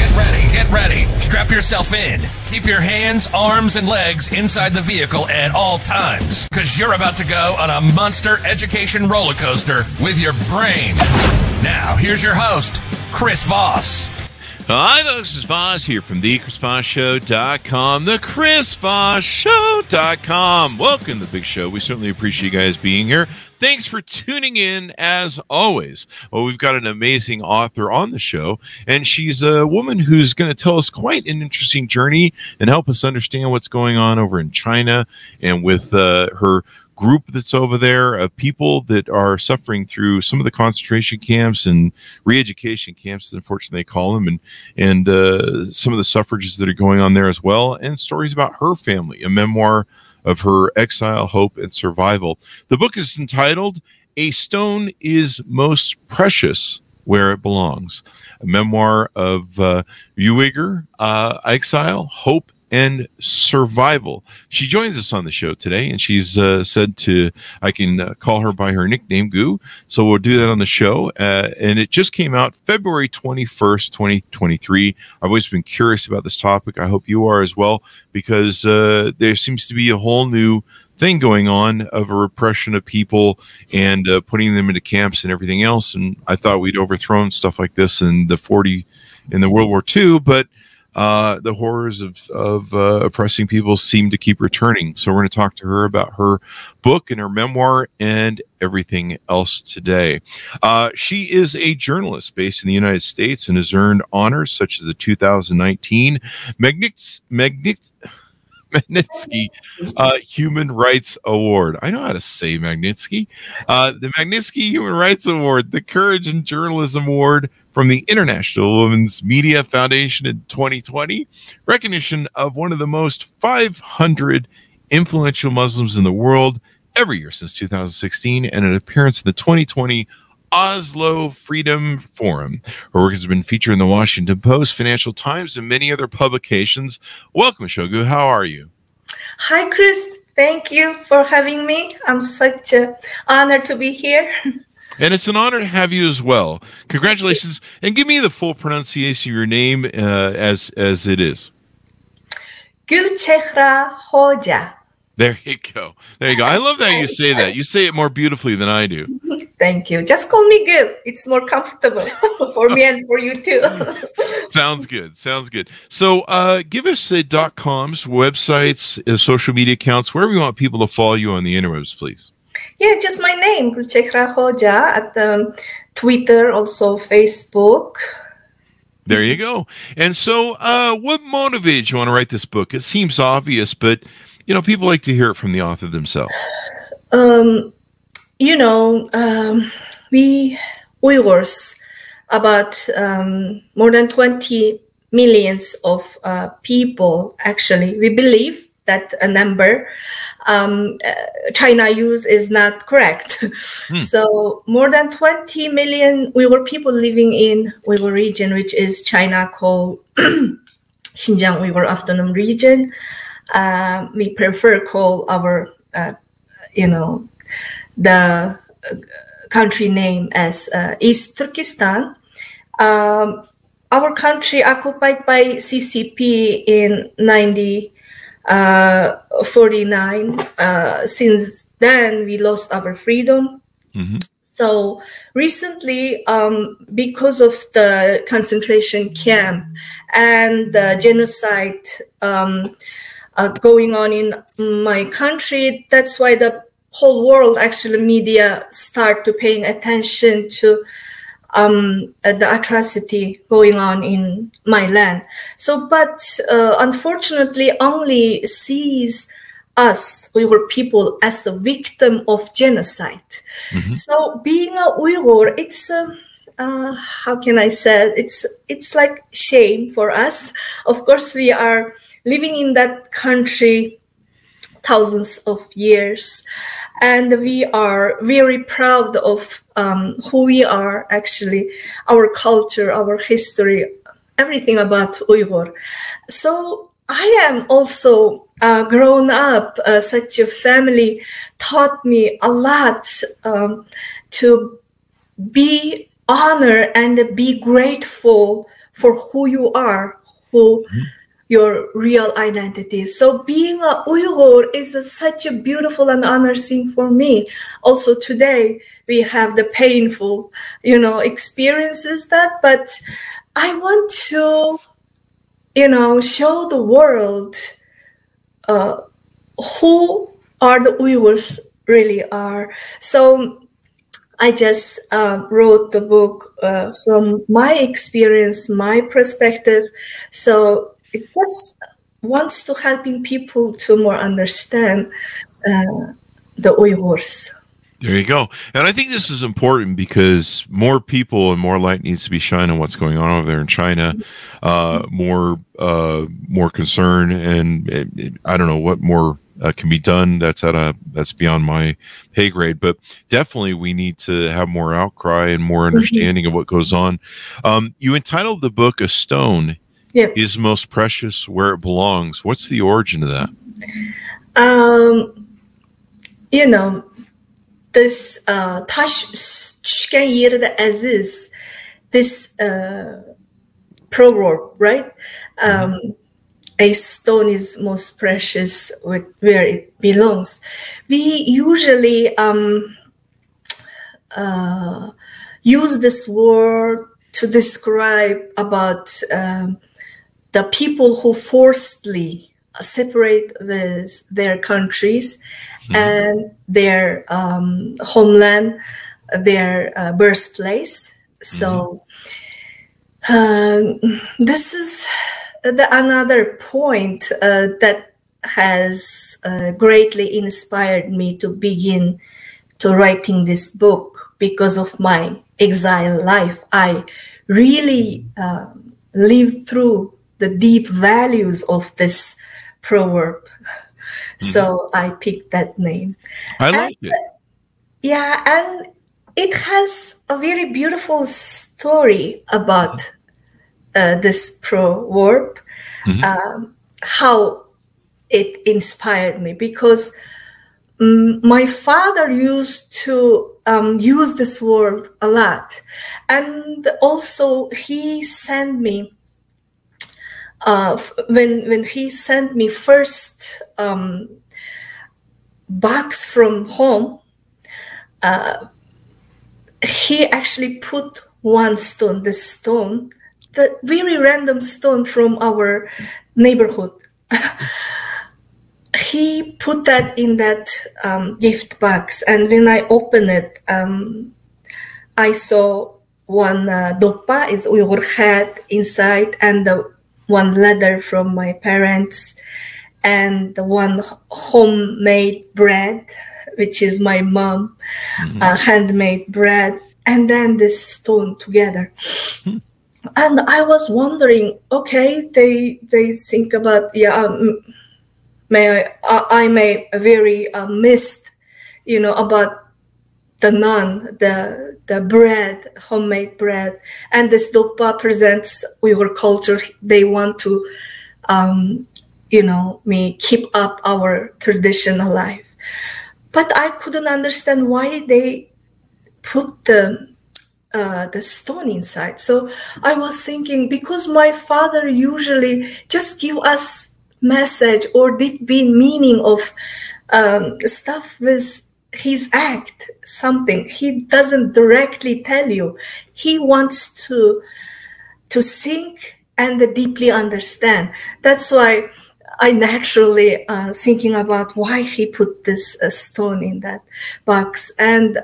Get ready, get ready. Strap yourself in. Keep your hands, arms, and legs inside the vehicle at all times, because you're about to go on a monster education roller coaster with your brain. Now, here's your host, Chris Voss. Hi, this is Voss here from the ChrisVossShow.com, the ChrisVossShow.com. Welcome to the big show. We certainly appreciate you guys being here. Thanks for tuning in as always. Well, we've got an amazing author on the show, and she's a woman who's going to tell us quite an interesting journey and help us understand what's going on over in China and with uh, her group that's over there of people that are suffering through some of the concentration camps and re-education camps, unfortunately they call them, and and uh, some of the suffrages that are going on there as well, and stories about her family, a memoir of her exile, hope, and survival. The book is entitled A Stone is Most Precious Where It Belongs, a memoir of uh, Uyghur uh, exile, hope, and survival. She joins us on the show today, and she's uh, said to I can uh, call her by her nickname Goo. So we'll do that on the show, uh, and it just came out February twenty first, twenty twenty three. I've always been curious about this topic. I hope you are as well, because uh, there seems to be a whole new thing going on of a repression of people and uh, putting them into camps and everything else. And I thought we'd overthrown stuff like this in the forty in the World War II, but uh, the horrors of, of uh, oppressing people seem to keep returning. So, we're going to talk to her about her book and her memoir and everything else today. Uh, she is a journalist based in the United States and has earned honors such as the 2019 Magnits. Magnits Magnitsky uh, Human Rights Award. I know how to say Magnitsky. Uh, the Magnitsky Human Rights Award, the Courage in Journalism Award from the International Women's Media Foundation in 2020, recognition of one of the most 500 influential Muslims in the world every year since 2016, and an appearance in the 2020 Oslo Freedom Forum. Her work has been featured in the Washington Post, Financial Times, and many other publications. Welcome, Shogu. How are you? Hi, Chris. Thank you for having me. I'm such an honor to be here. And it's an honor to have you as well. Congratulations, and give me the full pronunciation of your name uh, as as it is. Gulchehra Hoja. There you go. There you go. I love that you say that. You say it more beautifully than I do. Thank you. Just call me Gil. It's more comfortable for me and for you too. Sounds good. Sounds good. So, uh, give us the dot coms, websites, uh, social media accounts, wherever you want people to follow you on the interwebs, please. Yeah, just my name, Gulchehra Hoja, at um, Twitter, also Facebook. There you go. And so, uh, what motivated you want to write this book? It seems obvious, but you know, people like to hear it from the author themselves. Um, you know, um, we Uyghurs, about um, more than 20 millions of uh, people, actually, we believe that a number um, uh, China use is not correct. hmm. So more than 20 million Uyghur people living in Uyghur region, which is China called Xinjiang Uyghur Autonomous Region. Uh, we prefer call our, uh, you know, the uh, country name as uh, East Turkestan. Um, our country occupied by CCP in 90- uh, 49. Uh, since then, we lost our freedom. Mm-hmm. So recently, um, because of the concentration camp and the genocide um, uh, going on in my country, that's why the whole world, actually, media start to paying attention to um, uh, the atrocity going on in my land. So, but uh, unfortunately, only sees us Uyghur people as a victim of genocide. Mm-hmm. So, being a Uyghur, it's a uh, how can I say it's it's like shame for us. Of course, we are living in that country thousands of years. And we are very proud of um, who we are actually, our culture, our history, everything about Uyghur. So I am also uh, grown up, uh, such a family taught me a lot um, to be honor and be grateful for who you are, who mm-hmm. Your real identity. So being a Uyghur is a, such a beautiful and honor thing for me. Also today we have the painful, you know, experiences that, but I want to, you know, show the world uh, who are the Uyghurs really are. So I just um, wrote the book uh, from my experience, my perspective. So it just wants to helping people to more understand uh, the Uyghurs. There you go. And I think this is important because more people and more light needs to be shined on what's going on over there in China. Uh, more, uh, more concern, and it, it, I don't know what more uh, can be done. That's at a that's beyond my pay grade, but definitely we need to have more outcry and more mm-hmm. understanding mm-hmm. of what goes on. Um, you entitled the book "A Stone yep. is Most Precious Where It Belongs." What's the origin of that? Um, you know, this uh, yerde aziz, this uh, proverb, right? Um, a stone is most precious with where it belongs. We usually um, uh, use this word to describe about um, the people who forcibly separate with their countries mm-hmm. and their um, homeland, their uh, birthplace. So mm-hmm. uh, this is the another point uh, that has uh, greatly inspired me to begin to writing this book because of my exile life. I really uh, lived through the deep values of this proverb. Mm-hmm. So I picked that name. I like and, it. Yeah, and it has a very beautiful story about uh, this proverb, mm-hmm. um, how it inspired me because um, my father used to um, use this word a lot, and also he sent me uh, when when he sent me first um, box from home, uh, he actually put one stone, the stone, the very random stone from our neighborhood. he put that in that um, gift box, and when I opened it, um, I saw one uh, dopa is Uyghur hat inside, and the one letter from my parents and the one homemade bread which is my mom mm-hmm. uh, handmade bread and then this stone together mm-hmm. and i was wondering okay they they think about yeah um, may i i may very uh, missed you know about the naan, the the bread, homemade bread, and this dopa presents Uyghur culture. They want to, um, you know, me keep up our tradition alive. But I couldn't understand why they put the uh, the stone inside. So I was thinking because my father usually just give us message or deep meaning of um, stuff with his act something he doesn't directly tell you. He wants to to think and deeply understand. That's why i naturally uh, thinking about why he put this uh, stone in that box. And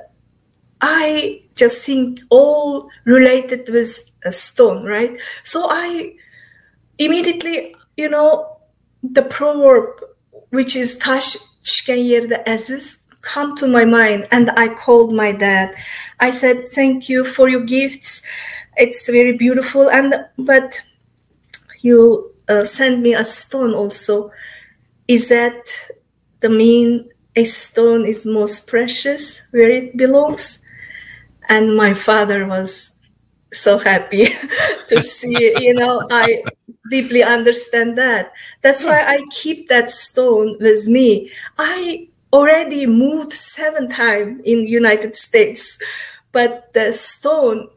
i just think all related with a stone right? So i immediately you know the proverb which is tash yerde aziz come to my mind and i called my dad i said thank you for your gifts it's very beautiful and but you uh, send me a stone also is that the mean a stone is most precious where it belongs. And my father was so happy to see, you know, I deeply understand that. That's why I keep that stone with me. I already moved seven times in United States, but the stone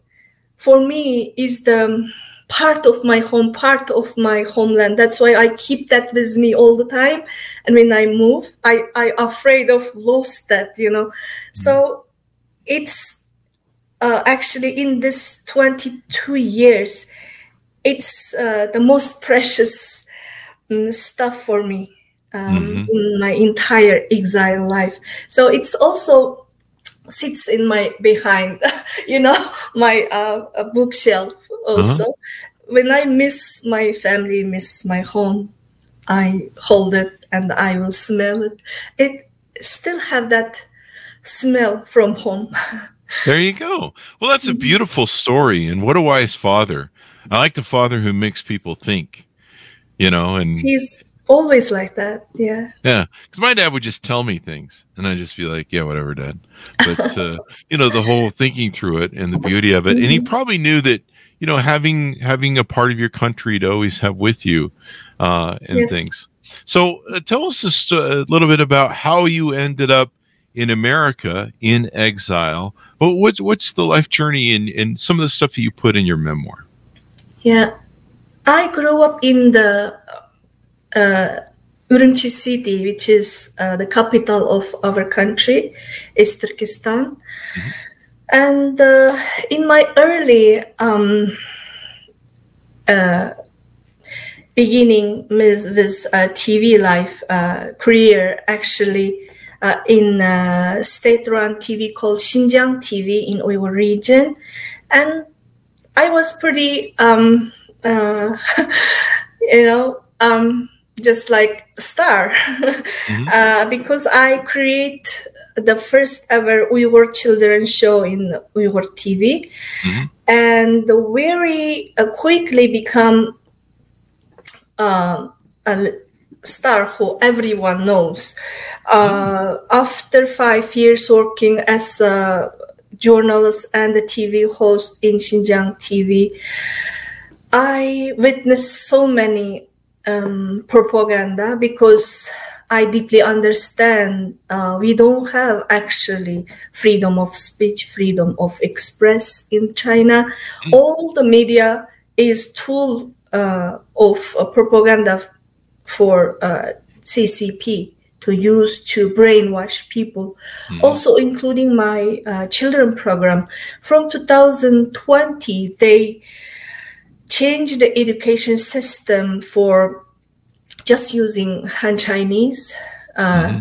for me is the part of my home, part of my homeland. That's why I keep that with me all the time. And when I move, I I afraid of lost that, you know. So it's uh, actually in this 22 years, it's uh, the most precious um, stuff for me um, mm-hmm. in my entire exile life. So it's also sits in my behind, you know, my uh, bookshelf also. Uh-huh. When I miss my family, miss my home, I hold it and I will smell it. It still have that smell from home. there you go. Well, that's a mm-hmm. beautiful story, and what a wise father. I like the father who makes people think, you know, and he's always like that. Yeah. Yeah, because my dad would just tell me things, and I'd just be like, "Yeah, whatever, Dad." But uh, you know, the whole thinking through it and the beauty of it, and he mm-hmm. probably knew that you know having having a part of your country to always have with you uh, and yes. things. So, uh, tell us just a little bit about how you ended up in America in exile. But what's what's the life journey and and some of the stuff that you put in your memoir? Yeah, I grew up in the Urumqi city, which is uh, the capital of our country, East Turkestan. Mm-hmm. And uh, in my early um, uh, beginning with, with TV life uh, career, actually uh, in a state-run TV called Xinjiang TV in Uyghur region, and I was pretty, um, uh, you know. Um, just like star mm-hmm. uh, because I create the first ever Uyghur children show in Uyghur TV mm-hmm. and very uh, quickly become uh, a star who everyone knows. Uh, mm-hmm. After five years working as a journalist and a TV host in Xinjiang TV, I witnessed so many um, propaganda because I deeply understand uh, we don't have actually freedom of speech, freedom of express in China. Mm. All the media is tool uh, of uh, propaganda for uh, CCP to use to brainwash people. Mm. Also, including my uh, children program from 2020, they change the education system for just using Han Chinese uh, mm-hmm.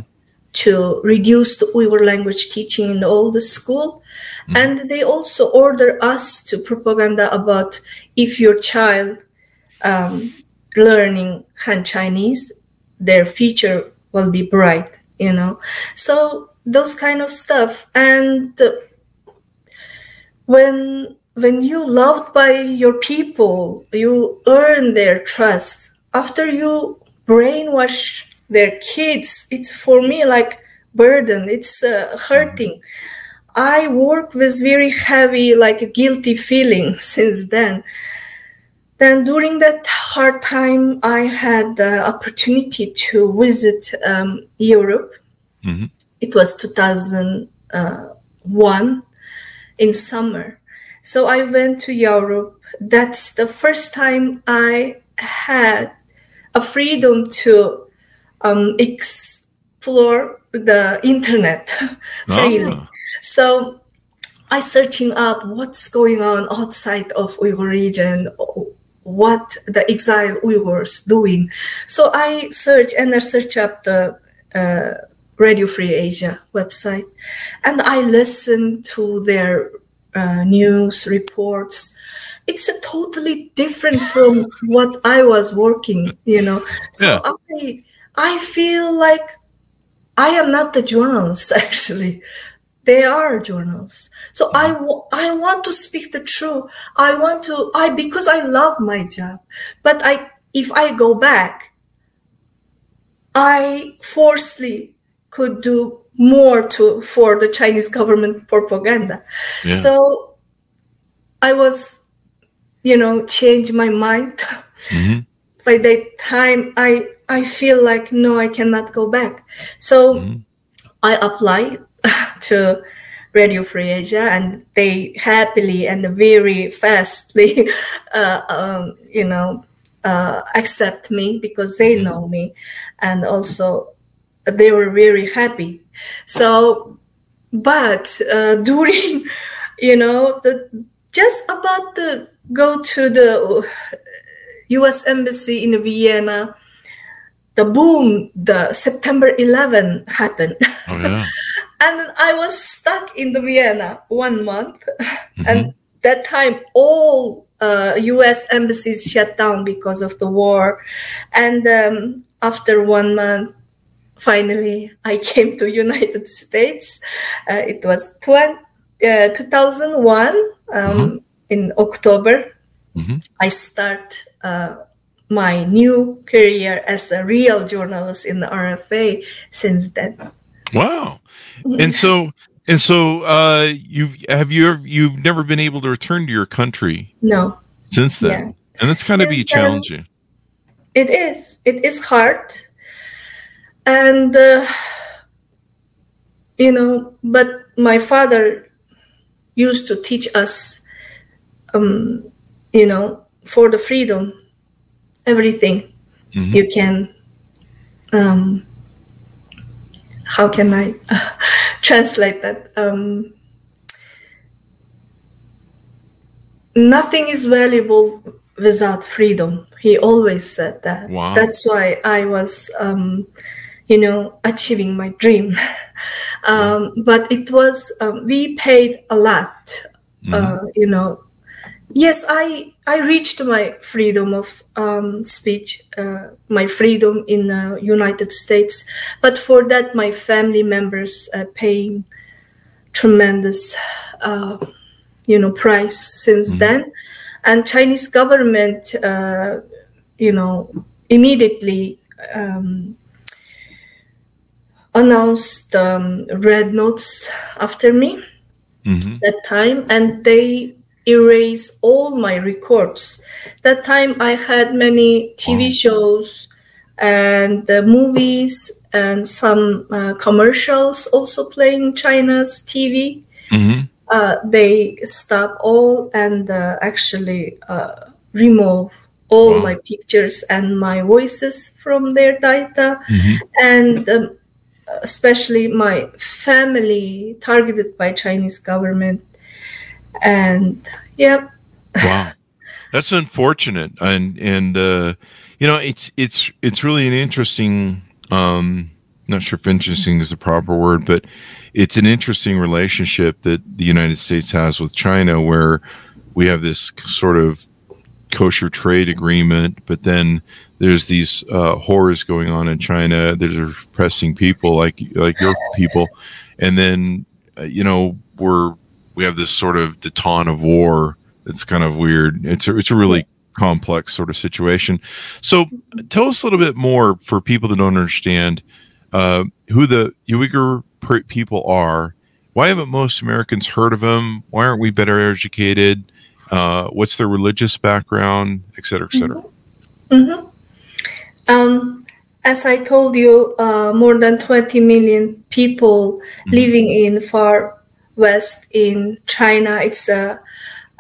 to reduce the Uyghur language teaching in all the school. Mm-hmm. And they also order us to propaganda about if your child um, learning Han Chinese, their future will be bright, you know. So those kind of stuff. And uh, when when you loved by your people, you earn their trust. After you brainwash their kids, it's for me like burden. It's uh, hurting. I work with very heavy, like guilty feeling since then. Then during that hard time, I had the opportunity to visit um, Europe. Mm-hmm. It was 2001 uh, in summer so I went to Europe. That's the first time I had a freedom to um, explore the internet freely. Oh. So I searching up what's going on outside of Uyghur region, what the exiled Uyghurs doing. So I search and I search up the uh, Radio Free Asia website, and I listen to their uh, news reports. It's a totally different from what i was working you know. So yeah. i i feel like i am not the journalist actually. They are journalists. So I, mm-hmm. w- I want to speak the truth. I want to i because i love my job. But i if i go back I forcefully could do more to for the Chinese government propaganda. Yeah. So I was, you know, change my mind. Mhm. By that time, I I feel like no, I cannot go back. So Mhm. I applied to Radio Free Asia, and they happily and very fastly, uh, um, you know, uh, accept me because they know me, and also they were very happy. So, but uh, during, you know, the just about to go to the U.S. embassy in Vienna, the boom, the September 11 happened. Oh yeah. and I was stuck in the Vienna one month, Mhm. and that time all uh, U.S. embassies shut down because of the war, and um, after one month, finally I came to United States. Uh, it was 20, uh, 2001 um, in October. Mhm. I start uh, my new career as a real journalist in the RFA since then. Wow. And so and so uh you have you ever, you've never been able to return to your country No, since then. Yeah. And that's kind of be challenging. it is. It is hard. And, uh, you know, but my father used to teach us, um, you know, for the freedom, everything Mhm. you can, um, how can I translate that? Um, nothing is valuable without freedom. He always said that. Wow. That's why I was, um, you know, achieving my dream. um, but it was um, we paid a lot. Mhm. Uh, you know, yes, I I reached my freedom of um, speech, uh, my freedom in uh, United States. But for that, my family members uh, paying tremendous, uh, you know, price since Mhm. then, and Chinese government, uh, you know, immediately. Um, announced um, red notes after me Mhm. that time and they erase all my records that time i had many tv Wow. shows and uh, movies and some uh, commercials also playing china's tv Mhm. uh, they stop all and uh, actually uh, remove all Wow. my pictures and my voices from their data Mhm. and um, especially my family targeted by chinese government and yeah Wow. That's unfortunate. And and uh you know, it's it's it's really an interesting um not sure if interesting is the proper word, but it's an interesting relationship that the United States has with China where we have this sort of kosher trade agreement, but then there's these uh, horrors going on in China are repressing people like like your people, and then uh, you know we're we have this sort of deton of war It's kind of weird. It's a, it's a really complex sort of situation. So tell us a little bit more for people that don't understand uh, who the Uyghur people are. Why haven't most Americans heard of them? Why aren't we better educated? Uh, what's their religious background, et cetera, et cetera? Mhm. Um, as i told you uh, more than 20 million people Mhm. living in far west in china it's uh,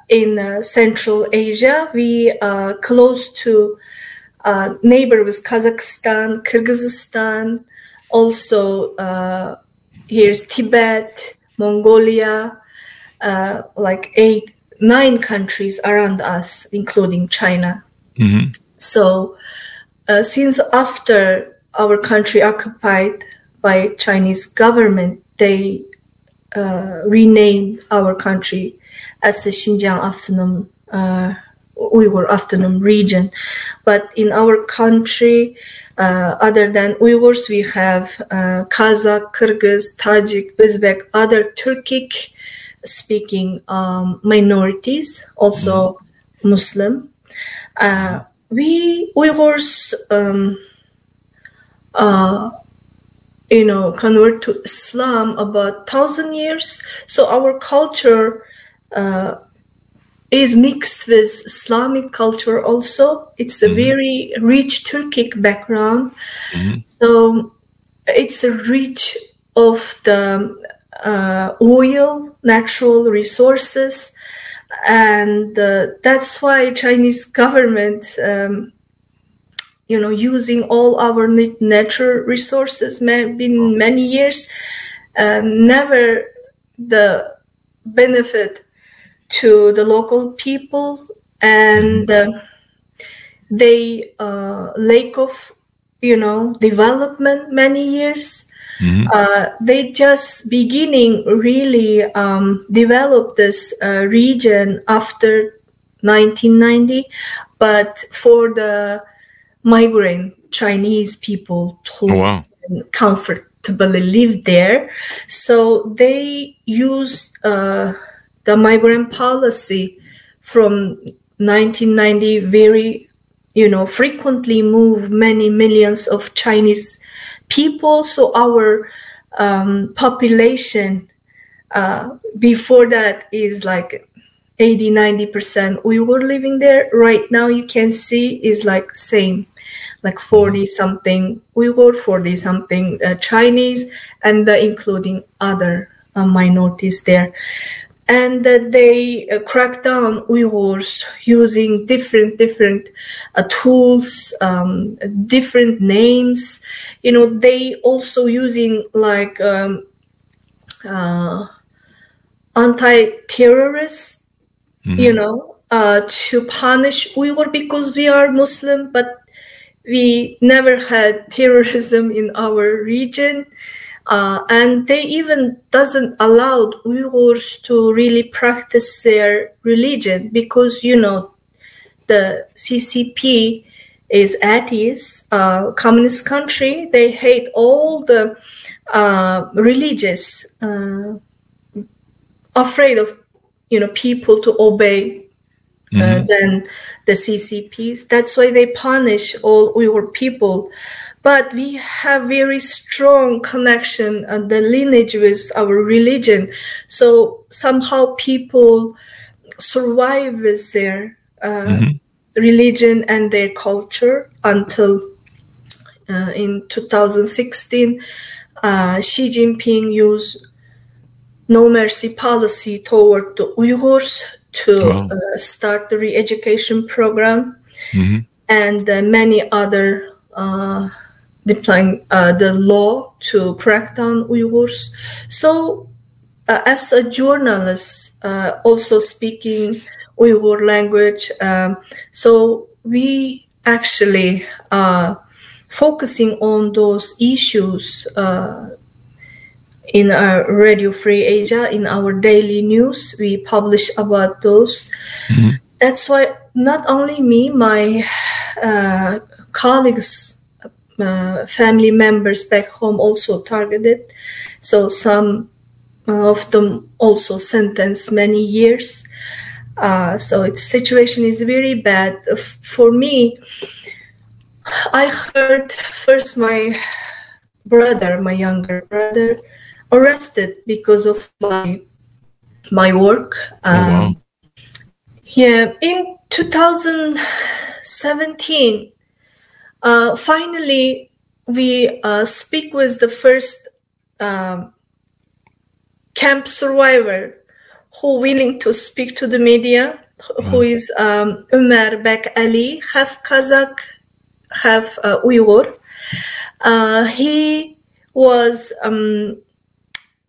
in uh, central asia we are close to uh, neighbor with kazakhstan kyrgyzstan also uh, here's tibet mongolia uh, like eight nine countries around us including china Mhm. so uh, since after our country occupied by chinese government they uh, renamed our country as the xinjiang autonomous uh, uyghur autonomous region. But in our country uh, other than uyghurs we have uh, kazakh kyrgyz tajik uzbek other turkic speaking um, minorities also muslim. Uh, we Uyghurs um, uh, you know, convert to Islam about thousand years. So our culture uh, is mixed with Islamic culture also. It's a Mhm. very rich Turkic background. Mhm. So it's a rich of the uh, oil, natural resources, and uh, that's why Chinese government, um, you know, using all our na- natural resources, been many years, uh, never the benefit to the local people and uh, they uh, lack of you know development many years Mhm. uh, they just beginning really um, develop this uh, region after 1990 but for the migrant chinese people to Oh, wow. comfortably live there so they use uh, the migrant policy from 1990 very you know frequently move many millions of chinese people so our um, population uh, before that is like 80 90% were living there. Right now you can see is like same like 40 something. Uyghur 40 something uh, chinese and including other uh, minorities there and that they uh, crack down Uyghurs using different different uh, tools, um, different names. You know, they also using like um, uh, anti-terrorist. Mhm. You know, uh, to punish Uyghur because we are Muslim, but we never had terrorism in our region uh, and they even doesn't allow Uyghurs to really practice their religion because you know the CCP is atheist, uh, communist country. They hate all the uh, religious, uh, afraid of you know people to obey uh, Mhm. than the CCPs. That's why they punish all Uyghur people. But we have very strong connection and the lineage with our religion. So somehow people survive with their uh, Mhm. religion and their culture until uh, in 2016, uh, Xi Jinping used no mercy policy toward the Uyghurs to Wow. uh, start the re-education program Mhm. and uh, many other uh, deploying uh, the law to crack down Uyghurs. So, uh, as a journalist, uh, also speaking Uyghur language, um, so we actually uh, focusing on those issues uh, in our Radio Free Asia, in our daily news, we publish about those. Mhm. That's why not only me, my uh, colleagues, uh, family members back home also targeted. So some of them also sentenced many years. Uh, so its situation is very bad. For me, I heard first my brother, my younger brother, arrested because of my my work. Oh, wow. Um, yeah, in 2017, uh, finally, we uh, speak with the first um, camp survivor who willing to speak to the media, who is um, Omir Bekali, half Kazakh, half uh, Uyghur. Uh, he was um,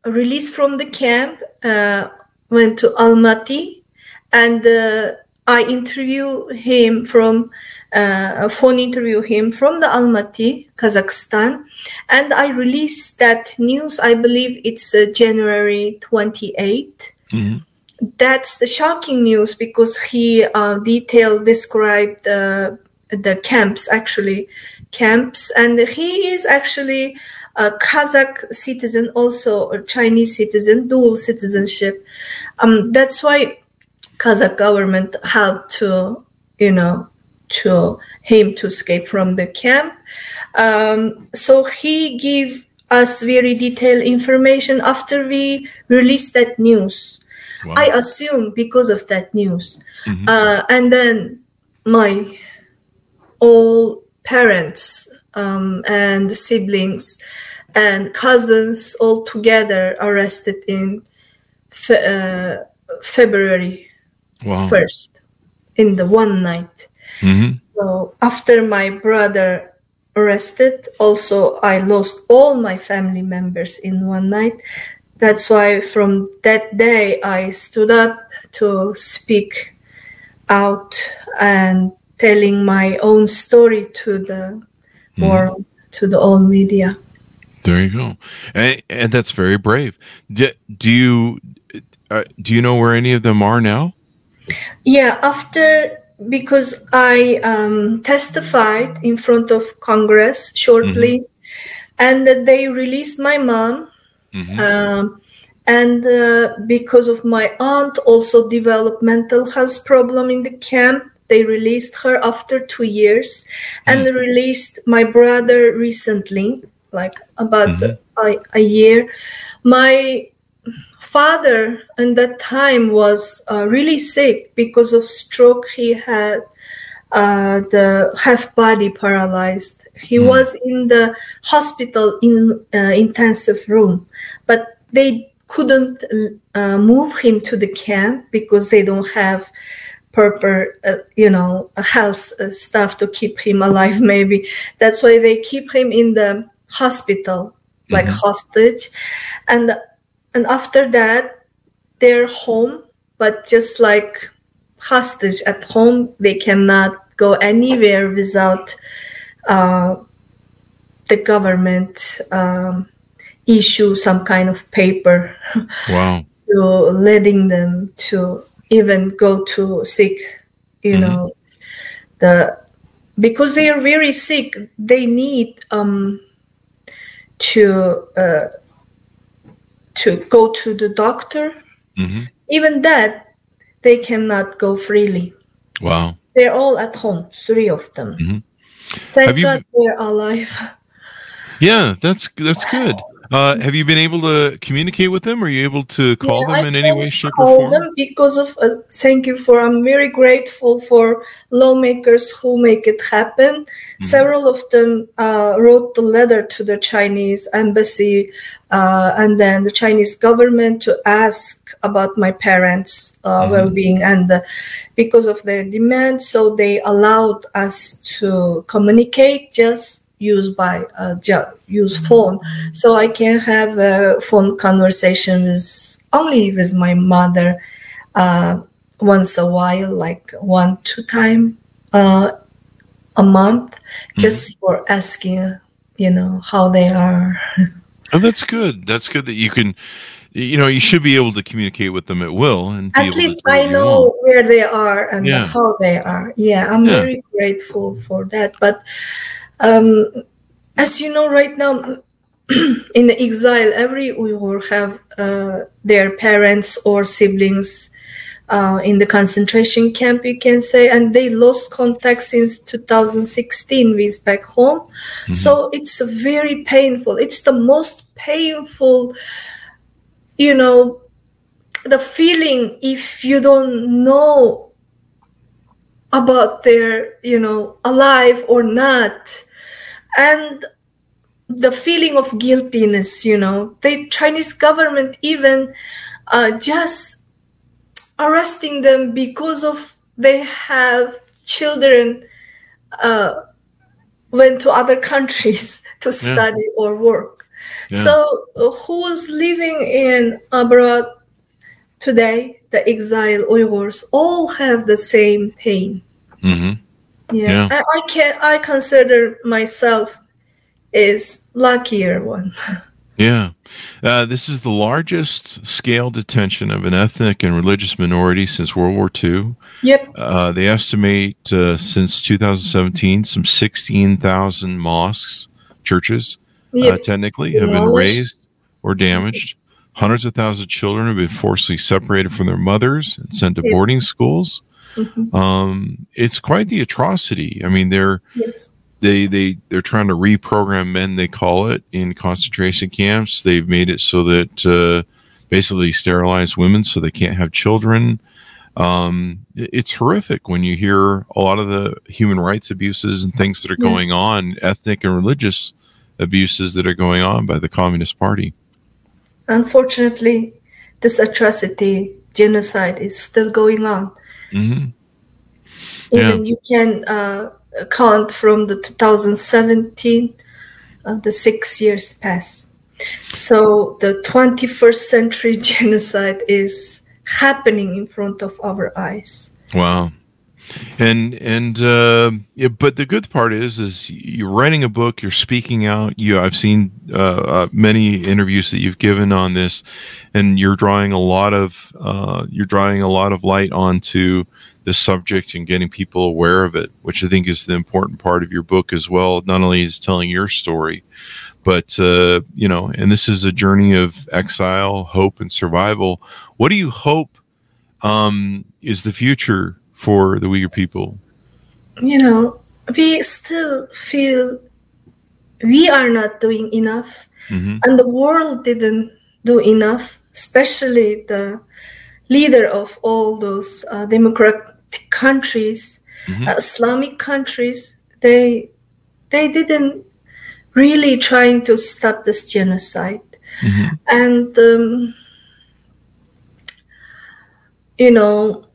released from the camp, uh, went to Almaty, and uh, I interview him from uh, a phone interview him from the Almaty, Kazakhstan, and I released that news. I believe it's uh, January 28 Mhm. that's the shocking news because he uh, detailed described uh, the camps actually camps and he is actually a kazakh citizen also a chinese citizen dual citizenship um, that's why kazakh government had to you know to him to escape from the camp. Um, so he gave us very detailed information after we released that news. Wow. I assume because of that news. Mhm. Uh, and then my all parents um, and siblings and cousins all together arrested in fe- uh, February wow. 1st in the one night. hmm So after my brother arrested, also I lost all my family members in one night. That's why from that day I stood up to speak out and telling my own story to the world, to the all media. There you go, and, and that's very brave. Do, do you uh, do you know where any of them are now? Yeah, after because I um, testified in front of Congress shortly, and that they released my mom, Mhm. um, and uh, because of my aunt also developed mental health problem in the camp. They released her after two years, and they released my brother recently, like about Mhm. a, a year. My father in that time was uh, really sick because of stroke he had uh, the half body paralyzed he Hmm. was in the hospital in uh, intensive room but they couldn't uh, move him to the camp because they don't have proper uh, you know health uh, stuff to keep him alive maybe that's why they keep him in the hospital like Mhm. hostage and and after that they're home but just like hostage at home they cannot go anywhere without uh, the government um, issue some kind of paper Wow. to letting them to even go to seek you Mhm. know the because they are very sick they need um to uh, to go to the doctor hmm even that they cannot go freely Wow. they're all at home three of them Mhm. thank Have you god they're alive Yeah, that's that's good. Uh, have you been able to communicate with them? Are you able to call Yeah, them I in any way, shape, or form? them because of uh, thank you for i'm very grateful for lawmakers who make it happen Mm-hmm. several of them uh, wrote the letter to the chinese embassy uh, and then the chinese government to ask about my parents uh, Mhm. well-being and uh, because of their demand so they allowed us to communicate just use by uh, use phone so i can have a phone conversation with only with my mother uh, once a while like one two time uh, a month just for asking you know how they are Oh, that's good. That's good that you can. You know, you should be able to communicate with them at will, and at least to do what i know where they are and Yeah. how they are yeah i'm Yeah. very grateful for that but um as you know right now in the exile every uyghur have uh, their parents or siblings uh, in the concentration camp you can say and they lost contact since 2016 with back home. Mhm. so it's very painful. It's the most painful you know the feeling if you don't know about their you know alive or not and the feeling of guiltiness you know the chinese government even uh, just arresting them because of they have children uh, went to other countries to study or work Yeah. so uh, who's living in abroad today the exile uyghurs all have the same pain Mhm. Yeah, Yeah. I, I can i consider myself is luckier one Yeah. Uh, this is the largest scale detention of an ethnic and religious minority since World War II. yep Uh, they estimate uh, since 2017 some 16,000 mosques, churches, uh, yep technically, have been razed or damaged. Hundreds of thousands of children have been forcibly separated from their mothers and sent to boarding schools. Mhm. Um, it's quite the atrocity. I mean, they're Yes. they they they're trying to reprogram men. They call it in concentration camps. They've made it so that uh, basically sterilize women so they can't have children. Um, it's horrific when you hear a lot of the human rights abuses and things that are Yeah. going on, ethnic and religious abuses that are going on by the Communist Party. Unfortunately, this atrocity, genocide, is still going on. Hmm Yeah. Even you can uh, count from the 2017, uh, the six years pass. So the 21st century genocide is happening in front of our eyes. Wow. And and uh, yeah, but the good part is is you're writing a book, you're speaking out. You I've seen uh, uh, many interviews that you've given on this, and you're drawing a lot of uh, you're drawing a lot of light onto this subject and getting people aware of it, which I think is the important part of your book as well. Not only is telling your story, but uh, you know, and this is a journey of exile, hope, and survival. What do you hope um, is the future for the Uyghur people? You know, we still feel we are not doing enough. hmm and the world didn't do enough, especially the leader of all those uh, democratic countries, Mhm. uh, Islamic countries. They they didn't really trying to stop this genocide, hmm and um, you know.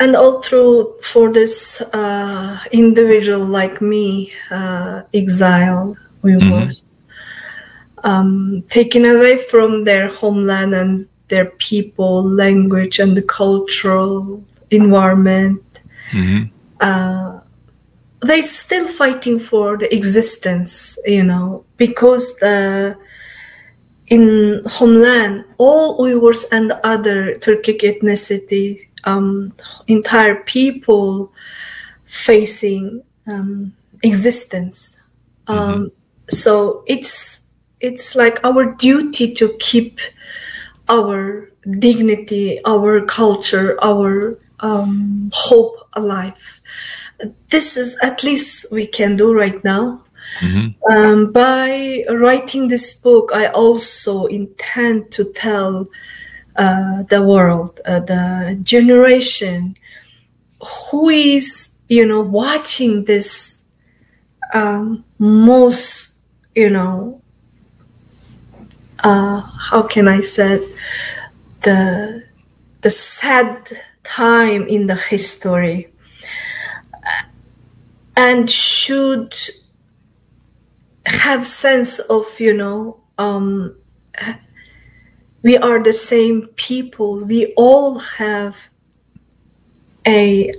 And all through for this uh, individual like me, uh, exile, Uyghurs, um, taken away from their homeland and their people, language, and the cultural environment. hmm Uh, they still fighting for the existence, you know, because the in homeland, all Uyghurs and other Turkic ethnicity, um, entire people facing um, existence. Um, So it's it's like our duty to keep our dignity, our culture, our um, hope alive. This is at least we can do right now. Hmm Um, by writing this book, I also intend to tell uh, the world, uh, the generation who is, you know, watching this um, most, you know, uh, how can I say, the the sad time in the history, and should have sense of you know um, we are the same people. We all have a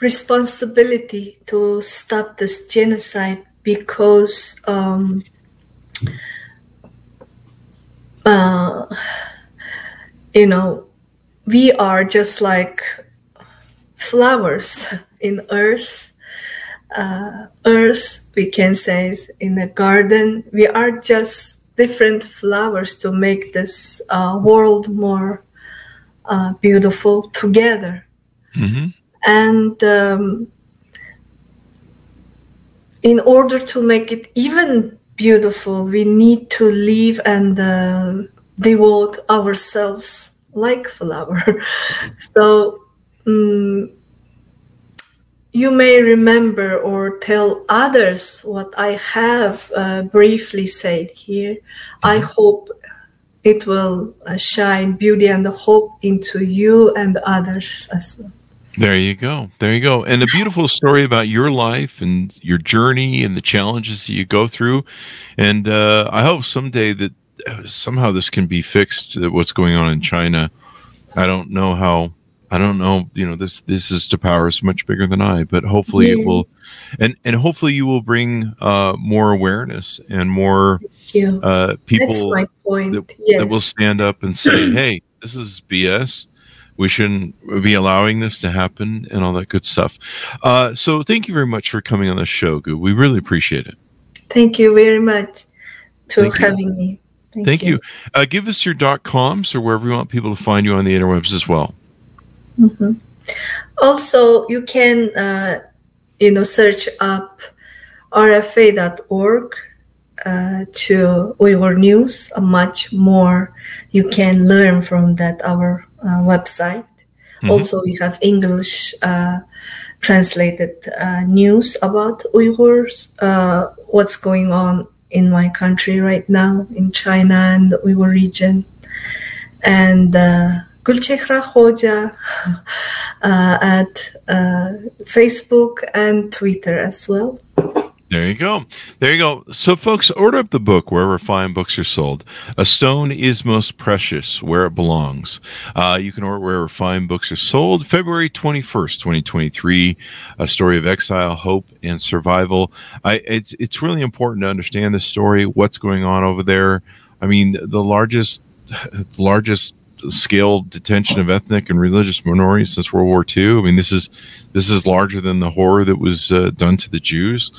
responsibility to stop this genocide because um, uh, you know we are just like flowers in earth uh, earth we can say is in a garden. We are just different flowers to make this uh, world more uh, beautiful together. Hmm and um, in order to make it even beautiful we need to live and uh, devote ourselves like flower. So mm you may remember or tell others what I have uh, briefly said here. I hope it will uh, shine beauty and hope into you and others as well. There you go. There you go. And a beautiful story about your life and your journey and the challenges that you go through. And uh, I hope someday that uh, somehow this can be fixed. What's going on in China? I don't know how. I don't know. You know, this this is to power is much bigger than I. But hopefully it will, and and hopefully you will bring uh, more awareness and more uh, people That's my point. that, yes. that will stand up and say, "Hey, this is BS. We shouldn't be allowing this to happen," and all that good stuff. Uh, so, thank you very much for coming on the show, Goo. We really appreciate it. Thank you very much to Thank you. having me. Thank, Thank you. Uh, give us your dot coms or wherever you want people to find you on the interwebs as well. Mhm. Also, you can, uh, you know, search up rfa.org uh, to Uyghur News. Uh, much more you can learn from that our uh, website. Mhm. Also, we have English uh, translated uh, news about Uyghurs, uh, what's going on in my country right now, in China and the Uyghur region. And uh, Gulchehra Hoja uh, at uh, Facebook and Twitter as well. There you go. There you go. So, folks, order up the book wherever fine books are sold. A stone is most precious where it belongs. Uh, you can order wherever fine books are sold. February 21st, 2023. A story of exile, hope, and survival. I, it's, it's really important to understand the story, what's going on over there. I mean, the largest, largest scale detention of ethnic and religious minorities since World War II. I mean, this is this is larger than the horror that was uh, done to the Jews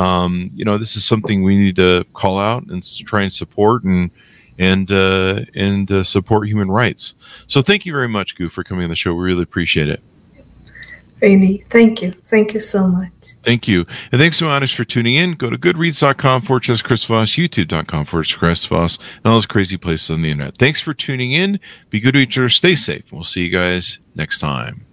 um, you know, this is something we need to call out and try and support and and uh, and uh, support human rights. So thank you very much, Goo, for coming on the show. We really appreciate it. Really, thank you. Thank you so much. Thank you. And thanks so much for tuning in. Go to goodreads.com forward slash Chris Voss, youtube.com forward slash Chris Voss, and all those crazy places on the internet. Thanks for tuning in. Be good to each other. Stay safe. We'll see you guys next time.